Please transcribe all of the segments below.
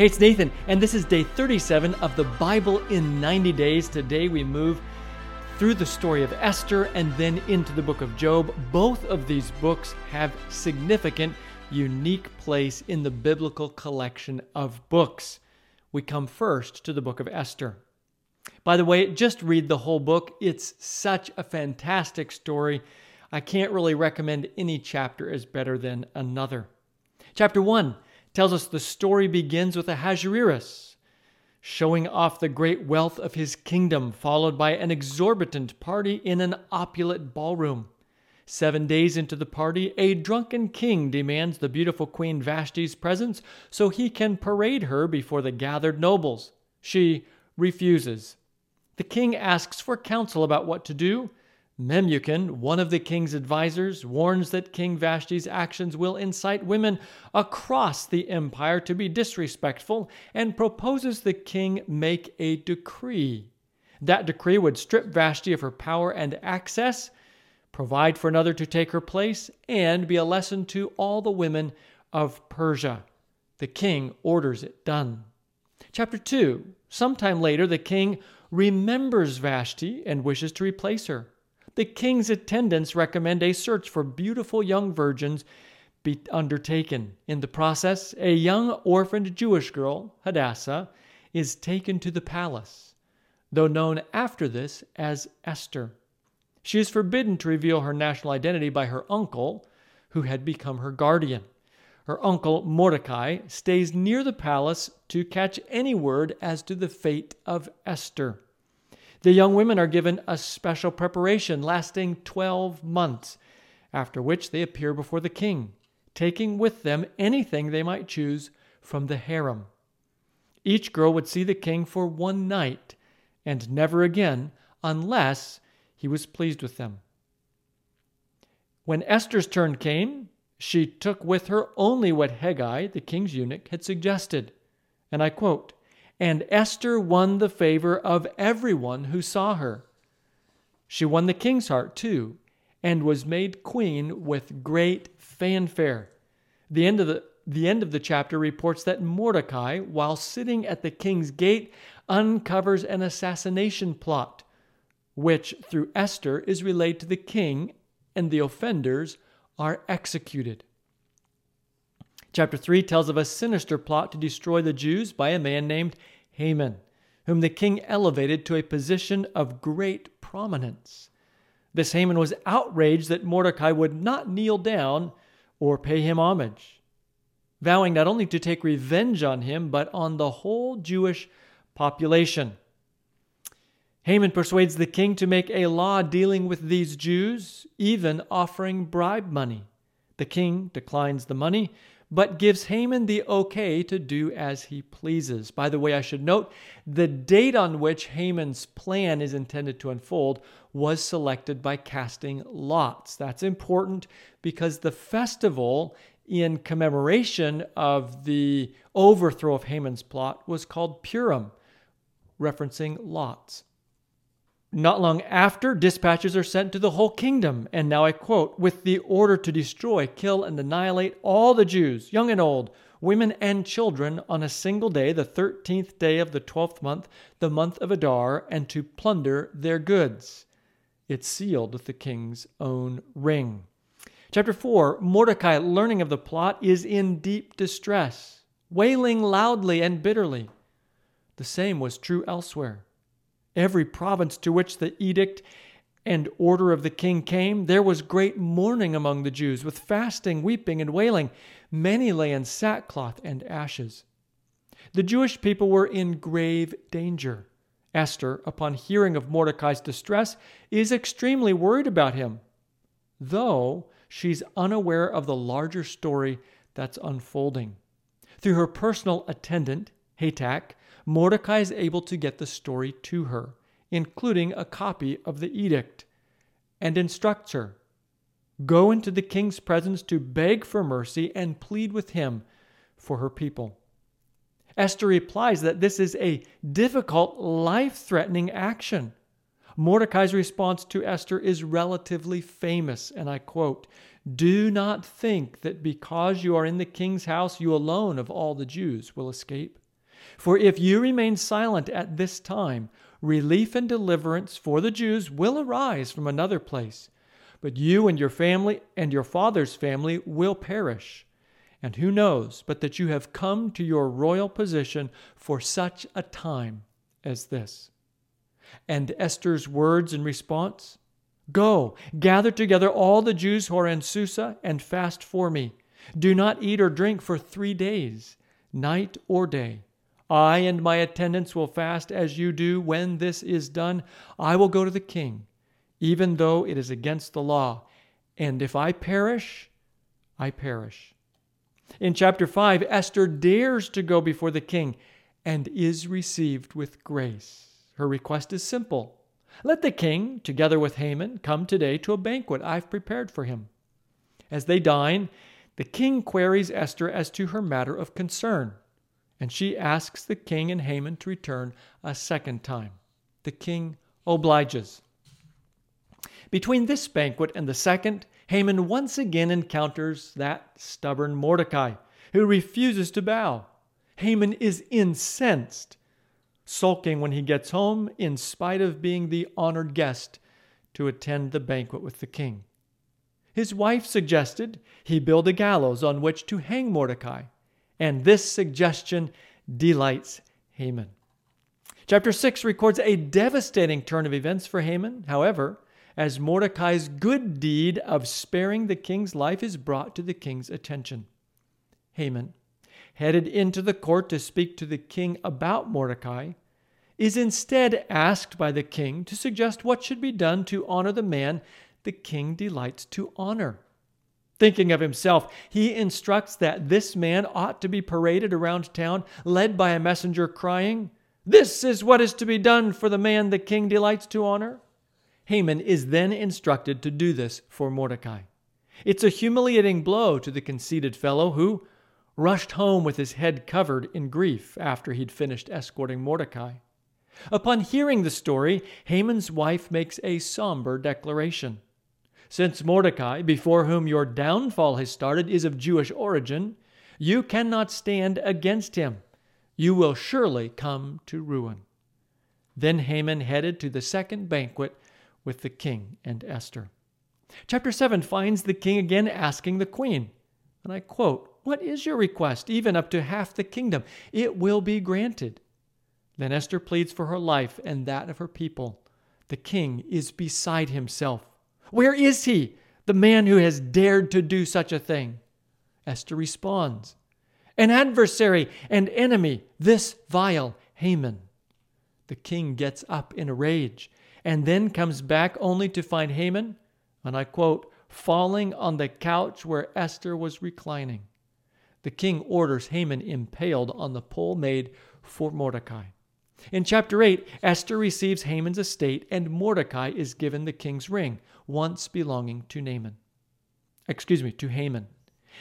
Hey, it's Nathan, and this is day 37 of the Bible in 90 days. Today we move through the story of Esther and then into the book of Job. Both of these books have significant, unique place in the biblical collection of books. We come first to the book of Esther. By the way, just read the whole book. It's such a fantastic story. I can't really recommend any chapter as better than another. Chapter 1 tells us the story begins with Ahasuerus showing off the great wealth of his kingdom, followed by an exorbitant party in an opulent ballroom. Seven days into the party, a drunken king demands the beautiful Queen Vashti's presence so he can parade her before the gathered nobles. She refuses. The king asks for counsel about what to do, Memucan, one of the king's advisers, warns that King Vashti's actions will incite women across the empire to be disrespectful and proposes the king make a decree. That decree would strip Vashti of her power and access, provide for another to take her place, and be a lesson to all the women of Persia. The king orders it done. Chapter 2 Sometime later, the king remembers Vashti and wishes to replace her the king's attendants recommend a search for beautiful young virgins be undertaken. In the process, a young orphaned Jewish girl, Hadassah, is taken to the palace, though known after this as Esther. She is forbidden to reveal her national identity by her uncle, who had become her guardian. Her uncle, Mordecai, stays near the palace to catch any word as to the fate of Esther. The young women are given a special preparation lasting 12 months, after which they appear before the king, taking with them anything they might choose from the harem. Each girl would see the king for one night and never again unless he was pleased with them. When Esther's turn came, she took with her only what Hegai, the king's eunuch, had suggested. And I quote, and Esther won the favor of everyone who saw her. She won the king's heart too, and was made queen with great fanfare. The end of the the end of the chapter reports that Mordecai, while sitting at the king's gate, uncovers an assassination plot, which through Esther is relayed to the king, and the offenders are executed. Chapter 3 tells of a sinister plot to destroy the Jews by a man named Haman, whom the king elevated to a position of great prominence. This Haman was outraged that Mordecai would not kneel down or pay him homage, vowing not only to take revenge on him, but on the whole Jewish population. Haman persuades the king to make a law dealing with these Jews, even offering bribe money. The king declines the money, but gives Haman the okay to do as he pleases. By the way, I should note the date on which Haman's plan is intended to unfold was selected by casting lots. That's important because the festival in commemoration of the overthrow of Haman's plot was called Purim, referencing lots. Not long after, dispatches are sent to the whole kingdom, and now I quote, with the order to destroy, kill, and annihilate all the Jews, young and old, women and children, on a single day, the thirteenth day of the twelfth month, the month of Adar, and to plunder their goods. It's sealed with the king's own ring. Chapter 4 Mordecai, learning of the plot, is in deep distress, wailing loudly and bitterly. The same was true elsewhere every province to which the edict and order of the king came, there was great mourning among the Jews, with fasting, weeping, and wailing. Many lay in sackcloth and ashes. The Jewish people were in grave danger. Esther, upon hearing of Mordecai's distress, is extremely worried about him, though she's unaware of the larger story that's unfolding. Through her personal attendant, Hatach, Mordecai is able to get the story to her, including a copy of the edict, and instructs her Go into the king's presence to beg for mercy and plead with him for her people. Esther replies that this is a difficult, life threatening action. Mordecai's response to Esther is relatively famous, and I quote Do not think that because you are in the king's house, you alone of all the Jews will escape. For if you remain silent at this time, relief and deliverance for the Jews will arise from another place. But you and your family and your father's family will perish. And who knows but that you have come to your royal position for such a time as this? And Esther's words in response Go, gather together all the Jews who are in Susa and fast for me. Do not eat or drink for three days, night or day. I and my attendants will fast as you do. When this is done, I will go to the king, even though it is against the law. And if I perish, I perish. In chapter 5, Esther dares to go before the king and is received with grace. Her request is simple Let the king, together with Haman, come today to a banquet I've prepared for him. As they dine, the king queries Esther as to her matter of concern, and she asks the king and Haman to return a second time. The king obliges. Between this banquet and the second, Haman once again encounters that stubborn Mordecai, who refuses to bow. Haman is incensed sulking when he gets home in spite of being the honored guest to attend the banquet with the king. His wife suggested he build a gallows on which to hang Mordecai, and this suggestion delights Haman. Chapter 6 records a devastating turn of events for Haman. However, as Mordecai's good deed of sparing the king's life is brought to the king's attention. Haman, headed into the court to speak to the king about Mordecai, is instead asked by the king to suggest what should be done to honor the man the king delights to honor. Thinking of himself, he instructs that this man ought to be paraded around town, led by a messenger crying, This is what is to be done for the man the king delights to honor. Haman is then instructed to do this for Mordecai. It's a humiliating blow to the conceited fellow who rushed home with his head covered in grief after he'd finished escorting Mordecai. Upon hearing the story, Haman's wife makes a somber declaration. Since Mordecai, before whom your downfall has started, is of Jewish origin, you cannot stand against him. You will surely come to ruin. Then Haman headed to the second banquet with the king and Esther. Chapter 7 finds the king again asking the queen, and I quote, What is your request, even up to half the kingdom? It will be granted. Then Esther pleads for her life and that of her people. The king is beside himself. Where is he, the man who has dared to do such a thing? Esther responds An adversary and enemy, this vile Haman. The king gets up in a rage and then comes back only to find Haman, and I quote, falling on the couch where Esther was reclining. The king orders Haman impaled on the pole made for Mordecai. In chapter 8, Esther receives Haman's estate, and Mordecai is given the king's ring, once belonging to Naaman. Excuse me, to Haman.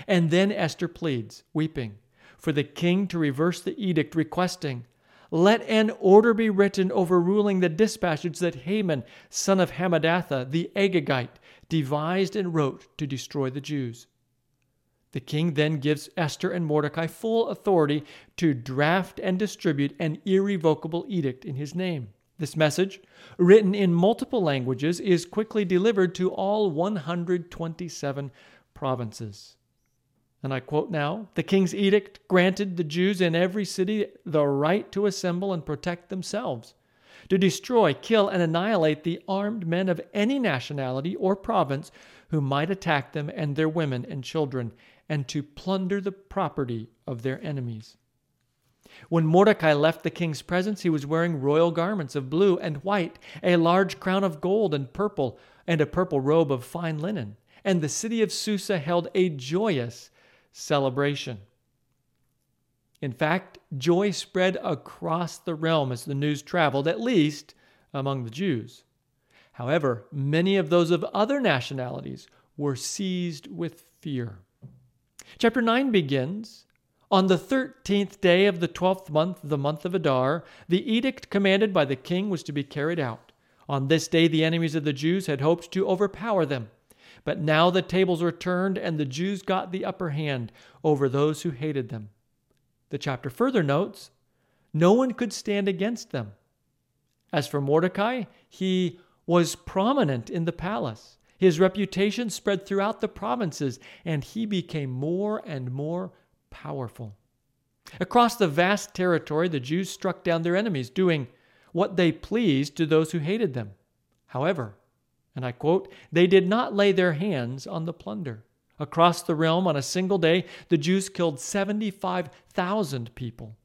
And then Esther pleads, weeping, for the king to reverse the edict requesting, Let an order be written overruling the dispatches that Haman, son of Hammedatha, the Agagite, devised and wrote to destroy the Jews. The king then gives Esther and Mordecai full authority to draft and distribute an irrevocable edict in his name. This message, written in multiple languages, is quickly delivered to all 127 provinces. And I quote now The king's edict granted the Jews in every city the right to assemble and protect themselves, to destroy, kill, and annihilate the armed men of any nationality or province who might attack them and their women and children, and to plunder the property of their enemies. When Mordecai left the king's presence, he was wearing royal garments of blue and white, a large crown of gold and purple, and a purple robe of fine linen. And the city of Susa held a joyous celebration. In fact, joy spread across the realm as the news traveled, at least among the Jews. However, many of those of other nationalities were seized with fear. Chapter 9 begins On the thirteenth day of the twelfth month, the month of Adar, the edict commanded by the king was to be carried out. On this day, the enemies of the Jews had hoped to overpower them. But now the tables were turned, and the Jews got the upper hand over those who hated them. The chapter further notes no one could stand against them. As for Mordecai, he was prominent in the palace. His reputation spread throughout the provinces, and he became more and more powerful. Across the vast territory, the Jews struck down their enemies, doing what they pleased to those who hated them. However, and I quote, they did not lay their hands on the plunder. Across the realm on a single day, the Jews killed 75,000 people.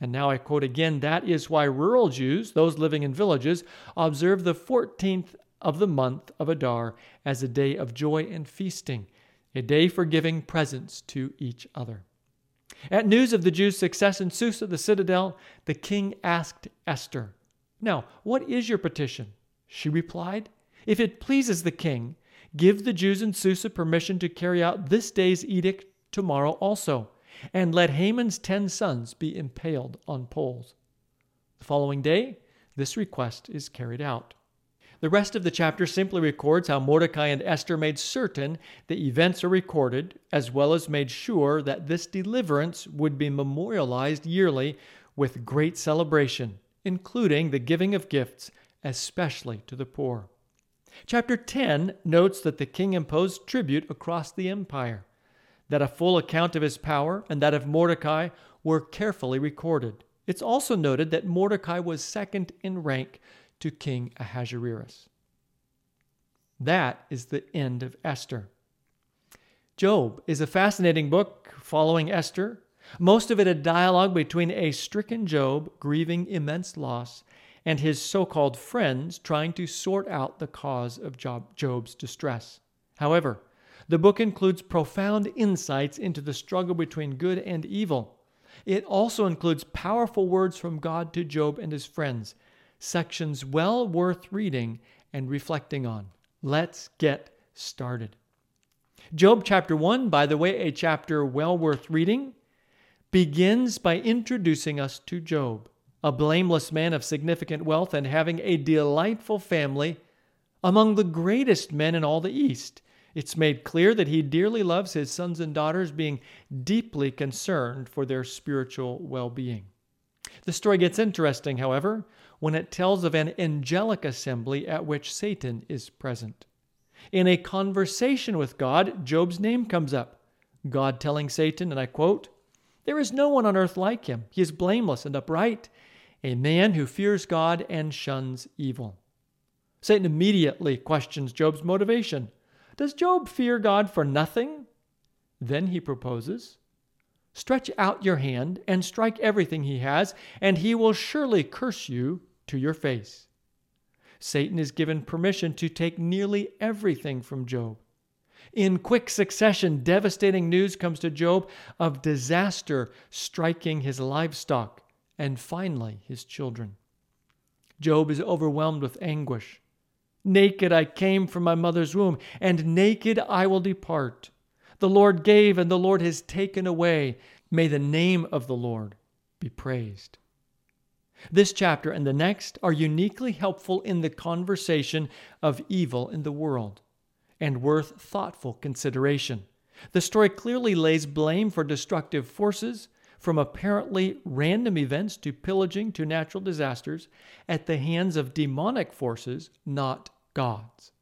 And now I quote again that is why rural Jews, those living in villages, observe the 14th of the month of Adar as a day of joy and feasting, a day for giving presents to each other. At news of the Jews' success in Susa, the citadel, the king asked Esther, Now, what is your petition? She replied, If it pleases the king, give the Jews in Susa permission to carry out this day's edict tomorrow also, and let Haman's ten sons be impaled on poles. The following day, this request is carried out. The rest of the chapter simply records how Mordecai and Esther made certain the events are recorded, as well as made sure that this deliverance would be memorialized yearly with great celebration, including the giving of gifts, especially to the poor. Chapter 10 notes that the king imposed tribute across the empire, that a full account of his power and that of Mordecai were carefully recorded. It's also noted that Mordecai was second in rank to King Ahasuerus. That is the end of Esther. Job is a fascinating book following Esther, most of it a dialogue between a stricken Job grieving immense loss and his so called friends trying to sort out the cause of Job's distress. However, the book includes profound insights into the struggle between good and evil. It also includes powerful words from God to Job and his friends, sections well worth reading and reflecting on. Let's get started. Job chapter 1, by the way, a chapter well worth reading, begins by introducing us to Job, a blameless man of significant wealth and having a delightful family among the greatest men in all the East. It's made clear that he dearly loves his sons and daughters, being deeply concerned for their spiritual well being. The story gets interesting, however, when it tells of an angelic assembly at which Satan is present. In a conversation with God, Job's name comes up. God telling Satan, and I quote, There is no one on earth like him. He is blameless and upright, a man who fears God and shuns evil. Satan immediately questions Job's motivation. Does Job fear God for nothing? Then he proposes, Stretch out your hand and strike everything he has, and he will surely curse you to your face. Satan is given permission to take nearly everything from Job. In quick succession, devastating news comes to Job of disaster striking his livestock and finally his children. Job is overwhelmed with anguish. Naked I came from my mother's womb, and naked I will depart. The Lord gave, and the Lord has taken away. May the name of the Lord be praised. This chapter and the next are uniquely helpful in the conversation of evil in the world and worth thoughtful consideration. The story clearly lays blame for destructive forces, from apparently random events to pillaging to natural disasters, at the hands of demonic forces, not God's.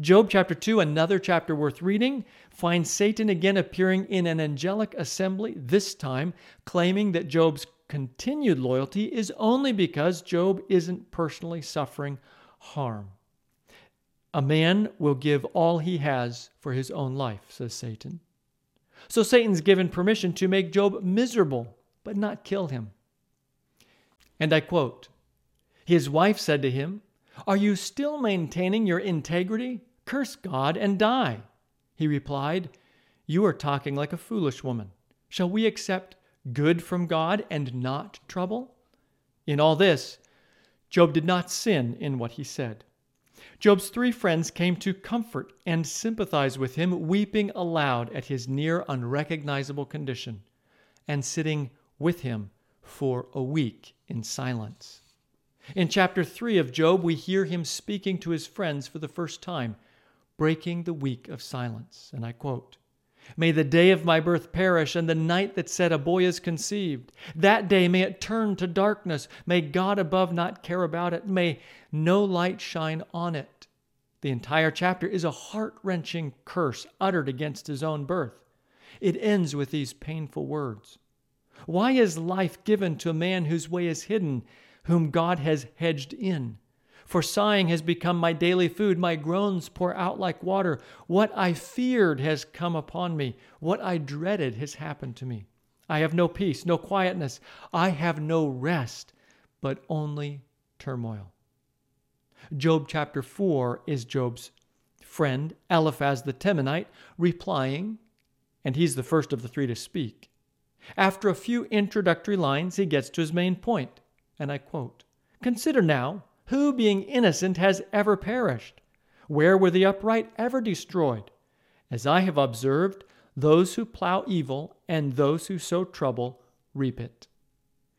Job chapter 2, another chapter worth reading, finds Satan again appearing in an angelic assembly, this time claiming that Job's continued loyalty is only because Job isn't personally suffering harm. A man will give all he has for his own life, says Satan. So Satan's given permission to make Job miserable, but not kill him. And I quote His wife said to him, Are you still maintaining your integrity? Curse God and die. He replied, You are talking like a foolish woman. Shall we accept good from God and not trouble? In all this, Job did not sin in what he said. Job's three friends came to comfort and sympathize with him, weeping aloud at his near unrecognizable condition, and sitting with him for a week in silence. In chapter 3 of Job, we hear him speaking to his friends for the first time, breaking the week of silence. And I quote May the day of my birth perish, and the night that said a boy is conceived. That day may it turn to darkness. May God above not care about it. May no light shine on it. The entire chapter is a heart wrenching curse uttered against his own birth. It ends with these painful words Why is life given to a man whose way is hidden, whom God has hedged in? For sighing has become my daily food, my groans pour out like water. What I feared has come upon me, what I dreaded has happened to me. I have no peace, no quietness, I have no rest, but only turmoil. Job chapter 4 is Job's friend, Eliphaz the Temanite, replying, and he's the first of the three to speak. After a few introductory lines, he gets to his main point, and I quote Consider now who, being innocent, has ever perished? Where were the upright ever destroyed? As I have observed, those who plow evil and those who sow trouble reap it.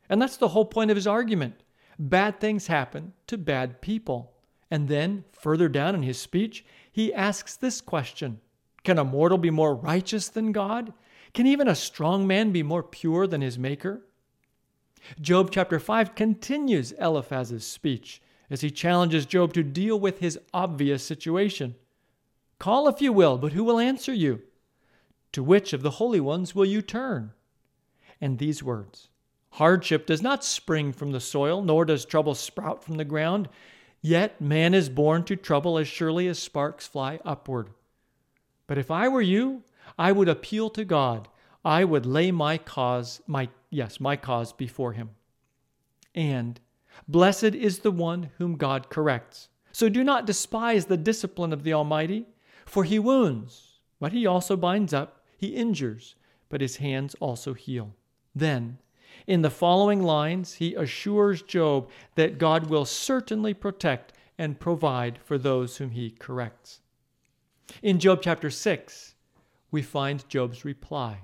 And that's the whole point of his argument. Bad things happen to bad people. And then, further down in his speech, he asks this question Can a mortal be more righteous than God? Can even a strong man be more pure than his Maker? Job chapter 5 continues Eliphaz's speech as he challenges Job to deal with his obvious situation. Call if you will, but who will answer you? To which of the holy ones will you turn? And these words Hardship does not spring from the soil, nor does trouble sprout from the ground. Yet man is born to trouble as surely as sparks fly upward. But if I were you, I would appeal to God. I would lay my cause, my yes, my cause before him. And Blessed is the one whom God corrects. So do not despise the discipline of the Almighty, for he wounds, but he also binds up, he injures, but his hands also heal. Then, in the following lines, he assures Job that God will certainly protect and provide for those whom he corrects. In Job chapter 6, we find Job's reply.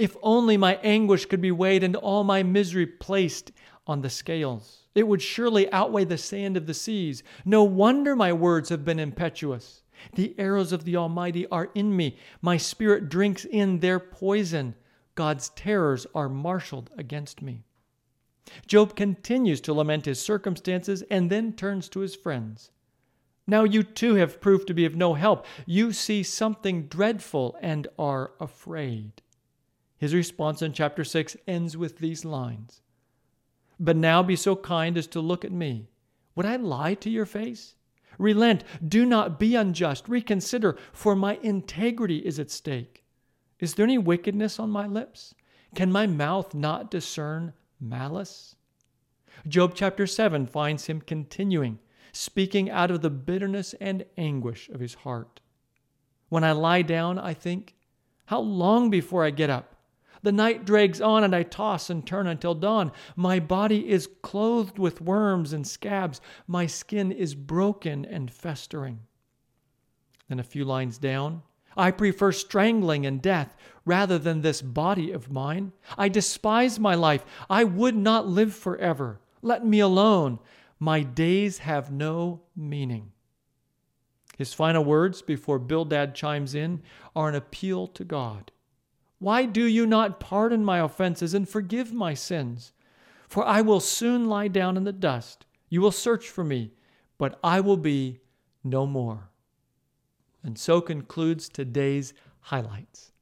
If only my anguish could be weighed and all my misery placed on the scales. It would surely outweigh the sand of the seas. No wonder my words have been impetuous. The arrows of the Almighty are in me. My spirit drinks in their poison. God's terrors are marshaled against me. Job continues to lament his circumstances and then turns to his friends. Now you too have proved to be of no help. You see something dreadful and are afraid. His response in chapter 6 ends with these lines but now be so kind as to look at me. Would I lie to your face? Relent, do not be unjust. Reconsider, for my integrity is at stake. Is there any wickedness on my lips? Can my mouth not discern malice? Job chapter 7 finds him continuing, speaking out of the bitterness and anguish of his heart. When I lie down, I think, How long before I get up? The night drags on, and I toss and turn until dawn. My body is clothed with worms and scabs. My skin is broken and festering. Then a few lines down, I prefer strangling and death rather than this body of mine. I despise my life. I would not live forever. Let me alone. My days have no meaning. His final words before Bildad chimes in are an appeal to God. Why do you not pardon my offenses and forgive my sins? For I will soon lie down in the dust. You will search for me, but I will be no more. And so concludes today's highlights.